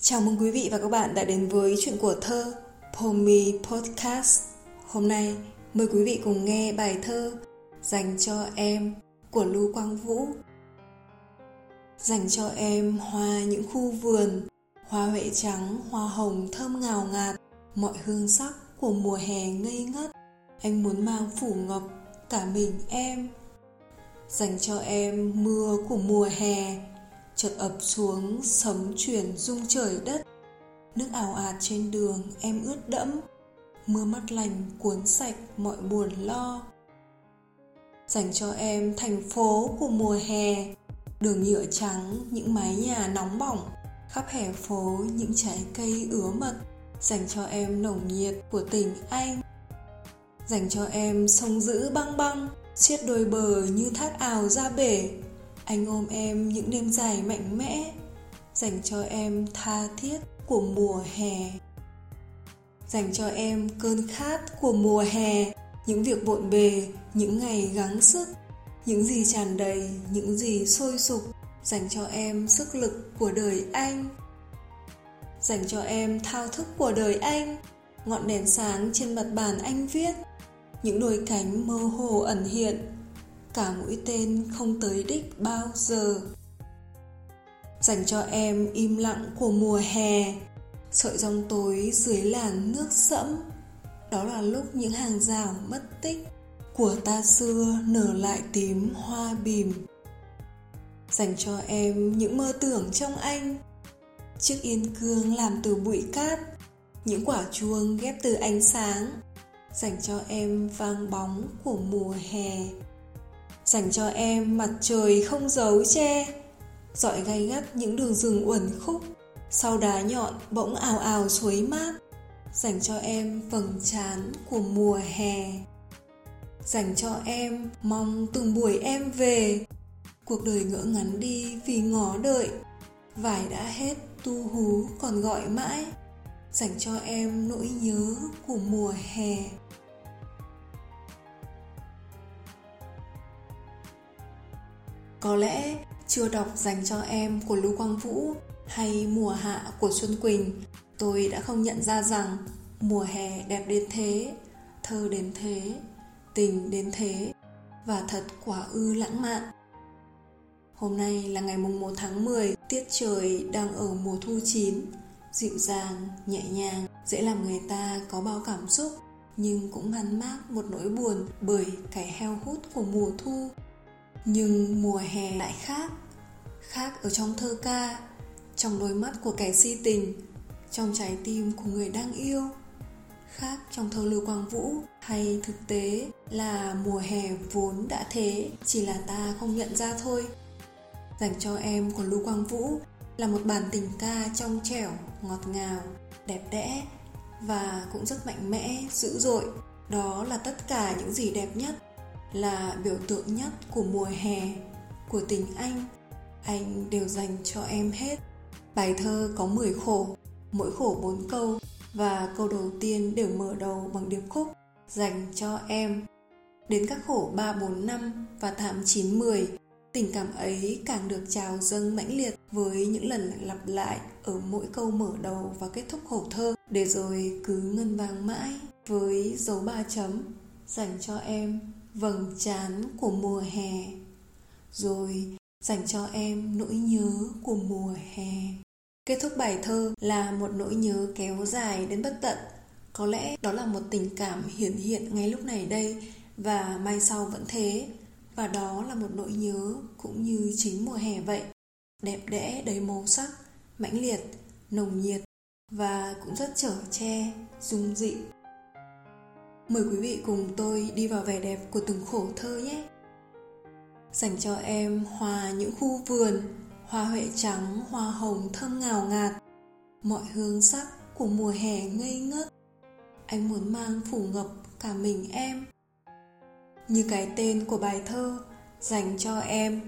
Chào mừng quý vị và các bạn đã đến với chuyện của thơ Pomi Podcast. Hôm nay mời quý vị cùng nghe bài thơ Dành cho em của Lưu Quang Vũ. Dành cho em hoa những khu vườn, hoa huệ trắng, hoa hồng thơm ngào ngạt, mọi hương sắc của mùa hè ngây ngất. Anh muốn mang phủ ngập cả mình em. Dành cho em mưa của mùa hè, chợt ập xuống, sấm chuyển rung trời đất. Nước ảo ạt trên đường, em ướt đẫm. Mưa mắt lành cuốn sạch mọi buồn lo. Dành cho em thành phố của mùa hè. Đường nhựa trắng, những mái nhà nóng bỏng. Khắp hè phố, những trái cây ứa mật. Dành cho em nồng nhiệt của tình anh. Dành cho em sông giữ băng băng, xiết đôi bờ như thác ào ra bể anh ôm em những đêm dài mạnh mẽ, dành cho em tha thiết của mùa hè. Dành cho em cơn khát của mùa hè, những việc bộn bề, những ngày gắng sức, những gì tràn đầy, những gì sôi sục. Dành cho em sức lực của đời anh. Dành cho em thao thức của đời anh, ngọn đèn sáng trên mặt bàn anh viết. Những đôi cánh mơ hồ ẩn hiện cả mũi tên không tới đích bao giờ. Dành cho em im lặng của mùa hè, sợi rong tối dưới làn nước sẫm. Đó là lúc những hàng rào mất tích của ta xưa nở lại tím hoa bìm. Dành cho em những mơ tưởng trong anh. Chiếc yên cương làm từ bụi cát, những quả chuông ghép từ ánh sáng. Dành cho em vang bóng của mùa hè dành cho em mặt trời không giấu che. Dọi gay gắt những đường rừng uẩn khúc. Sau đá nhọn bỗng ào ào suối mát. Dành cho em vầng trán của mùa hè. Dành cho em mong từng buổi em về. Cuộc đời ngỡ ngắn đi vì ngó đợi. Vải đã hết, tu hú còn gọi mãi. Dành cho em nỗi nhớ của mùa hè. Có lẽ chưa đọc dành cho em của Lưu Quang Vũ hay Mùa Hạ của Xuân Quỳnh, tôi đã không nhận ra rằng mùa hè đẹp đến thế, thơ đến thế, tình đến thế và thật quả ư lãng mạn. Hôm nay là ngày mùng 1 tháng 10, tiết trời đang ở mùa thu chín, dịu dàng, nhẹ nhàng, dễ làm người ta có bao cảm xúc, nhưng cũng ngăn mát một nỗi buồn bởi cái heo hút của mùa thu nhưng mùa hè lại khác. Khác ở trong thơ ca, trong đôi mắt của kẻ si tình, trong trái tim của người đang yêu. Khác trong thơ lưu quang vũ, hay thực tế là mùa hè vốn đã thế, chỉ là ta không nhận ra thôi. Dành cho em của lưu quang vũ là một bản tình ca trong trẻo, ngọt ngào, đẹp đẽ và cũng rất mạnh mẽ, dữ dội. Đó là tất cả những gì đẹp nhất là biểu tượng nhất của mùa hè của tình anh. Anh đều dành cho em hết. Bài thơ có 10 khổ mỗi khổ 4 câu và câu đầu tiên đều mở đầu bằng điệp khúc dành cho em. Đến các khổ 3, 4, 5 và thảm 9, 10 tình cảm ấy càng được trào dâng mãnh liệt với những lần lặp lại ở mỗi câu mở đầu và kết thúc khổ thơ. Để rồi cứ ngân vang mãi với dấu ba chấm dành cho em vầng trán của mùa hè, rồi dành cho em nỗi nhớ của mùa hè. Kết thúc bài thơ là một nỗi nhớ kéo dài đến bất tận. Có lẽ đó là một tình cảm hiển hiện ngay lúc này đây, và mai sau vẫn thế. Và đó là một nỗi nhớ cũng như chính mùa hè vậy. Đẹp đẽ đầy màu sắc, mãnh liệt, nồng nhiệt và cũng rất trở che, dung dị. Mời quý vị cùng tôi đi vào vẻ đẹp của từng khổ thơ nhé. Dành cho em hoa những khu vườn, hoa huệ trắng, hoa hồng thơm ngào ngạt, mọi hương sắc của mùa hè ngây ngất. Anh muốn mang phủ ngập cả mình em. Như cái tên của bài thơ, dành cho em.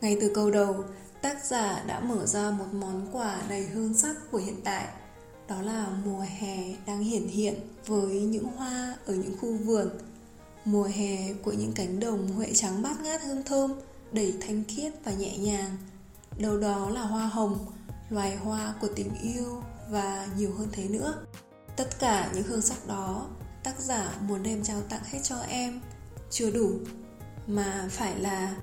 Ngay từ câu đầu, tác giả đã mở ra một món quà đầy hương sắc của hiện tại – đó là mùa hè đang hiển hiện với những hoa ở những khu vườn. Mùa hè của những cánh đồng huệ trắng bát ngát hương thơm, đầy thanh khiết và nhẹ nhàng. Đâu đó là hoa hồng, loài hoa của tình yêu và nhiều hơn thế nữa. Tất cả những hương sắc đó, tác giả muốn đem trao tặng hết cho em. Chưa đủ, mà phải là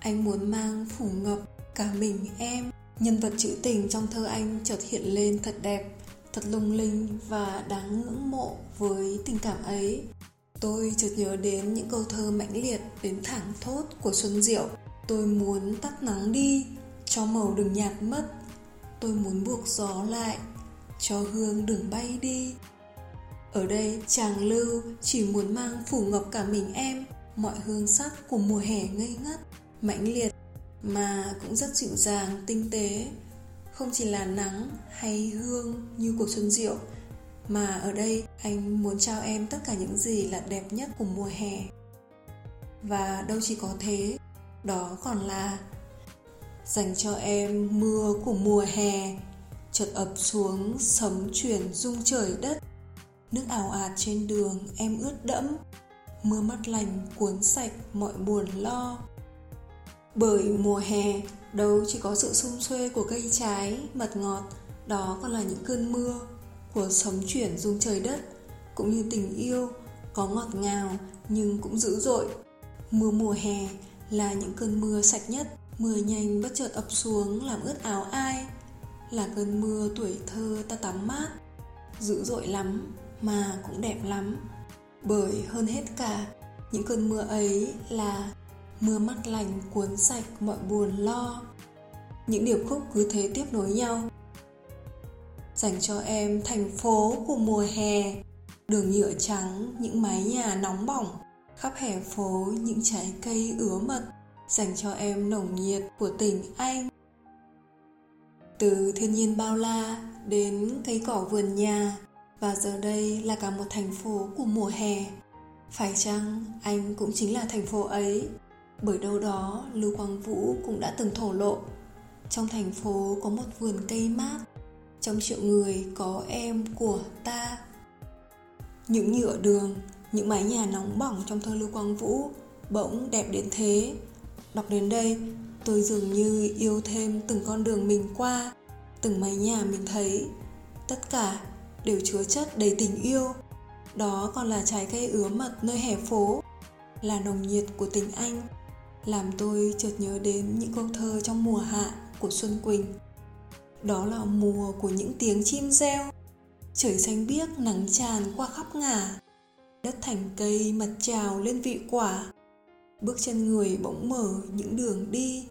anh muốn mang phủ ngập cả mình em. Nhân vật trữ tình trong thơ anh chợt hiện lên thật đẹp thật lung linh và đáng ngưỡng mộ với tình cảm ấy. Tôi chợt nhớ đến những câu thơ mãnh liệt đến thẳng thốt của xuân diệu. Tôi muốn tắt nắng đi, cho màu đừng nhạt mất. Tôi muốn buộc gió lại, cho hương đừng bay đi. Ở đây chàng lưu chỉ muốn mang phủ ngập cả mình em, mọi hương sắc của mùa hè ngây ngất, mãnh liệt, mà cũng rất dịu dàng, tinh tế không chỉ là nắng hay hương như của xuân diệu mà ở đây anh muốn trao em tất cả những gì là đẹp nhất của mùa hè. Và đâu chỉ có thế, đó còn là dành cho em mưa của mùa hè chợt ập xuống sấm chuyển rung trời đất, nước ảo ạt trên đường em ướt đẫm, mưa mắt lành cuốn sạch mọi buồn lo bởi mùa hè, đâu chỉ có sự xung xuê của cây trái, mật ngọt, đó còn là những cơn mưa của sóng chuyển dung trời đất, cũng như tình yêu, có ngọt ngào nhưng cũng dữ dội. Mưa mùa hè là những cơn mưa sạch nhất. Mưa nhanh bất chợt ập xuống làm ướt áo ai, là cơn mưa tuổi thơ ta tắm mát. Dữ dội lắm mà cũng đẹp lắm. Bởi hơn hết cả, những cơn mưa ấy là mưa mắt lành cuốn sạch mọi buồn lo. Những điệp khúc cứ thế tiếp nối nhau. Dành cho em thành phố của mùa hè. Đường nhựa trắng, những mái nhà nóng bỏng. Khắp hè phố, những trái cây ứa mật. Dành cho em nồng nhiệt của tình anh. Từ thiên nhiên bao la đến cây cỏ vườn nhà. Và giờ đây là cả một thành phố của mùa hè. Phải chăng anh cũng chính là thành phố ấy? Bởi đâu đó, lưu quang vũ cũng đã từng thổ lộ, trong thành phố có một vườn cây mát, trong triệu người có em của ta. Những nhựa đường, những mái nhà nóng bỏng trong thơ lưu quang vũ bỗng đẹp đến thế. Đọc đến đây, tôi dường như yêu thêm từng con đường mình qua, từng mái nhà mình thấy. Tất cả đều chứa chất đầy tình yêu. Đó còn là trái cây ứa mật nơi hè phố, là nồng nhiệt của tình anh làm tôi chợt nhớ đến những câu thơ trong mùa hạ của xuân quỳnh. Đó là mùa của những tiếng chim reo, trời xanh biếc nắng tràn qua khắp ngả, đất thành cây mặt trào lên vị quả, bước chân người bỗng mở những đường đi.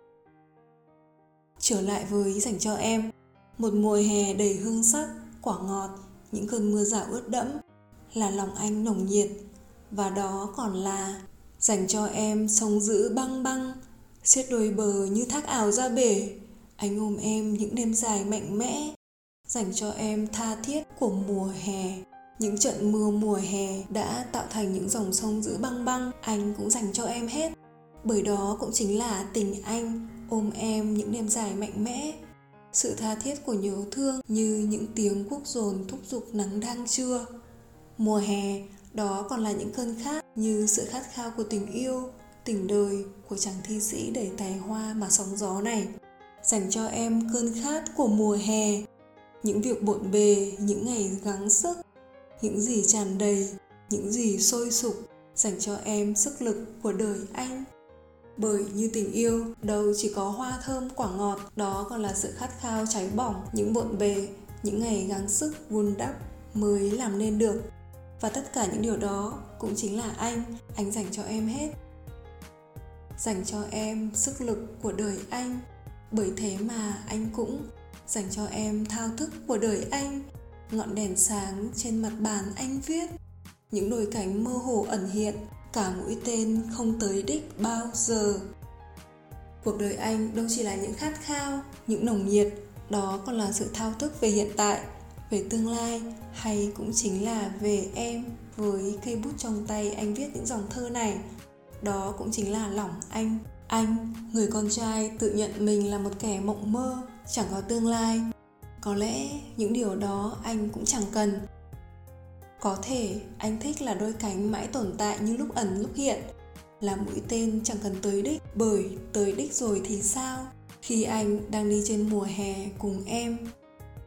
Trở lại với dành cho em, một mùa hè đầy hương sắc, quả ngọt, những cơn mưa rào ướt đẫm, là lòng anh nồng nhiệt. Và đó còn là dành cho em sông giữ băng băng xiết đôi bờ như thác ảo ra bể. Anh ôm em những đêm dài mạnh mẽ, dành cho em tha thiết của mùa hè. Những trận mưa mùa hè đã tạo thành những dòng sông giữ băng băng, anh cũng dành cho em hết. Bởi đó cũng chính là tình anh, ôm em những đêm dài mạnh mẽ. Sự tha thiết của nhớ thương như những tiếng quốc dồn thúc giục nắng đang trưa. Mùa hè đó còn là những cơn khát như sự khát khao của tình yêu, tình đời của chàng thi sĩ đầy tài hoa mà sóng gió này, dành cho em cơn khát của mùa hè, những việc bộn bề, những ngày gắng sức, những gì tràn đầy, những gì sôi sục, dành cho em sức lực của đời anh. Bởi như tình yêu, đâu chỉ có hoa thơm quả ngọt, đó còn là sự khát khao cháy bỏng, những bộn bề, những ngày gắng sức vun đắp mới làm nên được và tất cả những điều đó cũng chính là anh anh dành cho em hết. Dành cho em sức lực của đời anh, bởi thế mà anh cũng dành cho em thao thức của đời anh, ngọn đèn sáng trên mặt bàn anh viết, những đôi cánh mơ hồ ẩn hiện cả mũi tên không tới đích bao giờ. Cuộc đời anh đâu chỉ là những khát khao, những nồng nhiệt, đó còn là sự thao thức về hiện tại về tương lai, hay cũng chính là về em với cây bút trong tay anh viết những dòng thơ này. Đó cũng chính là lòng anh. Anh, người con trai, tự nhận mình là một kẻ mộng mơ, chẳng có tương lai. Có lẽ những điều đó anh cũng chẳng cần. Có thể anh thích là đôi cánh mãi tồn tại như lúc ẩn, lúc hiện. Là mũi tên chẳng cần tới đích, bởi tới đích rồi thì sao? Khi anh đang đi trên mùa hè cùng em,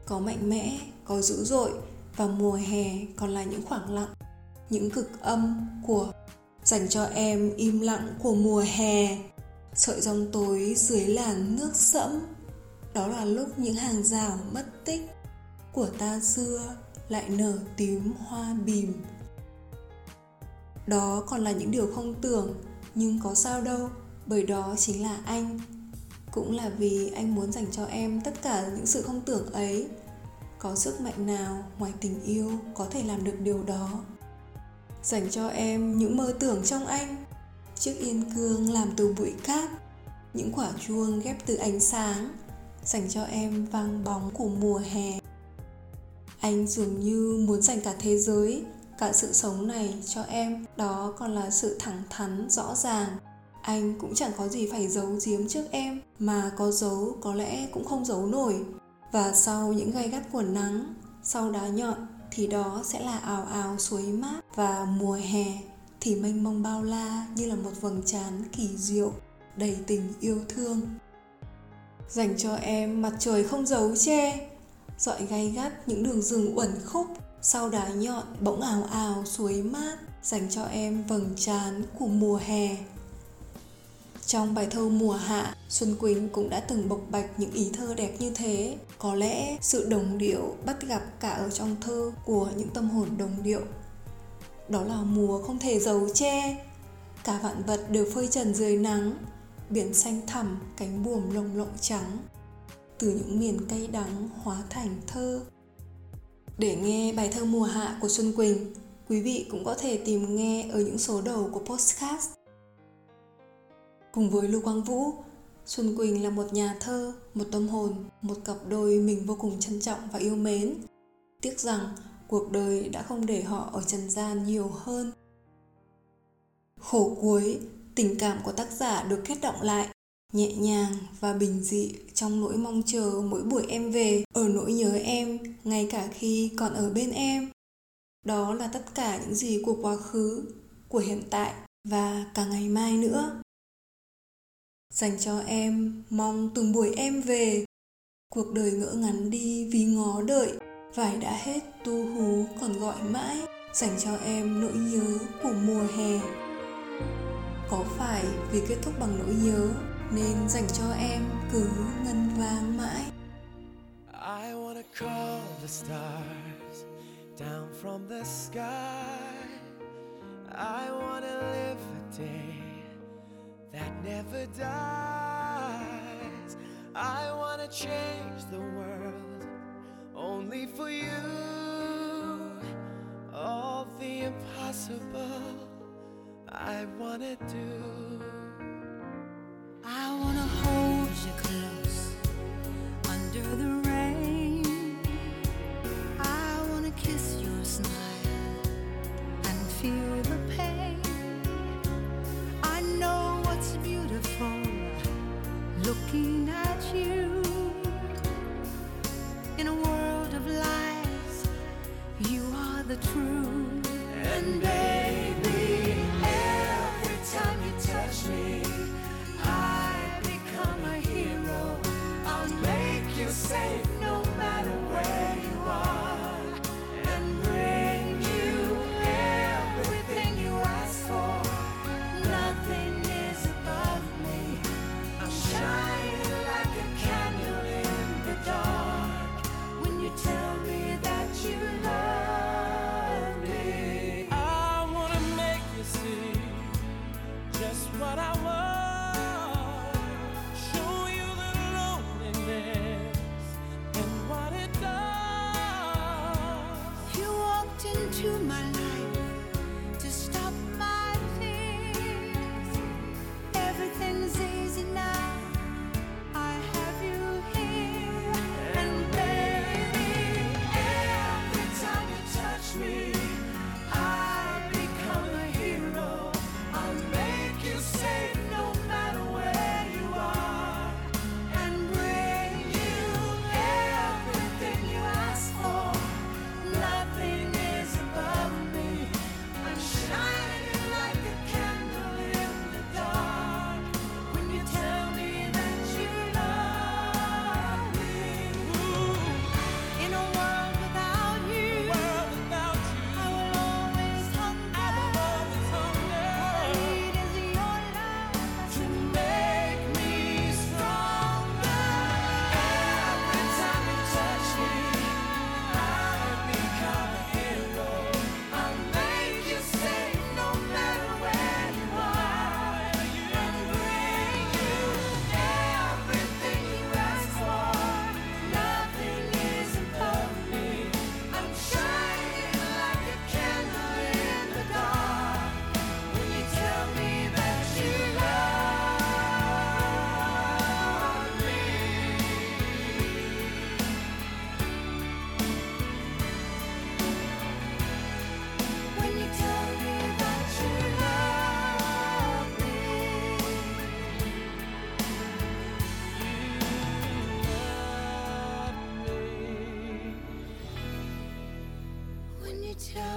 có mạnh mẽ có dữ dội và mùa hè còn là những khoảng lặng, những cực âm của dành cho em im lặng của mùa hè. Sợi rong tối dưới làn nước sẫm, đó là lúc những hàng rào mất tích của ta xưa lại nở tím hoa bìm. Đó còn là những điều không tưởng, nhưng có sao đâu, bởi đó chính là anh. Cũng là vì anh muốn dành cho em tất cả những sự không tưởng ấy có sức mạnh nào ngoài tình yêu có thể làm được điều đó? Dành cho em những mơ tưởng trong anh. Chiếc yên cương làm từ bụi cát, những quả chuông ghép từ ánh sáng. Dành cho em vang bóng của mùa hè. Anh dường như muốn dành cả thế giới, cả sự sống này cho em. Đó còn là sự thẳng thắn, rõ ràng. Anh cũng chẳng có gì phải giấu giếm trước em, mà có giấu có lẽ cũng không giấu nổi và sau những gai gắt của nắng, sau đá nhọn, thì đó sẽ là ào ào suối mát. Và mùa hè, thì mênh mông bao la như là một vầng trán kỳ diệu, đầy tình yêu thương. Dành cho em, mặt trời không giấu che. Dọi gay gắt những đường rừng uẩn khúc. Sau đá nhọn, bỗng ào ào suối mát. Dành cho em vầng trán của mùa hè trong bài thơ mùa hạ, Xuân Quỳnh cũng đã từng bộc bạch những ý thơ đẹp như thế. Có lẽ sự đồng điệu bắt gặp cả ở trong thơ của những tâm hồn đồng điệu. Đó là mùa không thể giấu che, cả vạn vật đều phơi trần dưới nắng, biển xanh thẳm, cánh buồm lồng lộng trắng. Từ những miền cay đắng hóa thành thơ. Để nghe bài thơ mùa hạ của Xuân Quỳnh, quý vị cũng có thể tìm nghe ở những số đầu của podcast Cùng với Lưu Quang Vũ, Xuân Quỳnh là một nhà thơ, một tâm hồn, một cặp đôi mình vô cùng trân trọng và yêu mến. Tiếc rằng cuộc đời đã không để họ ở trần gian nhiều hơn. Khổ cuối, tình cảm của tác giả được kết động lại, nhẹ nhàng và bình dị trong nỗi mong chờ mỗi buổi em về, ở nỗi nhớ em, ngay cả khi còn ở bên em. Đó là tất cả những gì của quá khứ, của hiện tại và cả ngày mai nữa dành cho em, mong từng buổi em về. Cuộc đời ngỡ ngắn đi vì ngó đợi, vải đã hết tu hú, còn gọi mãi, dành cho em nỗi nhớ của mùa hè. Có phải vì kết thúc bằng nỗi nhớ, nên dành cho em cứ ngân vang mãi? I wanna call the stars down from the sky. I wanna live a day never dies. I wanna change the world only for you. All the impossible I wanna do. tell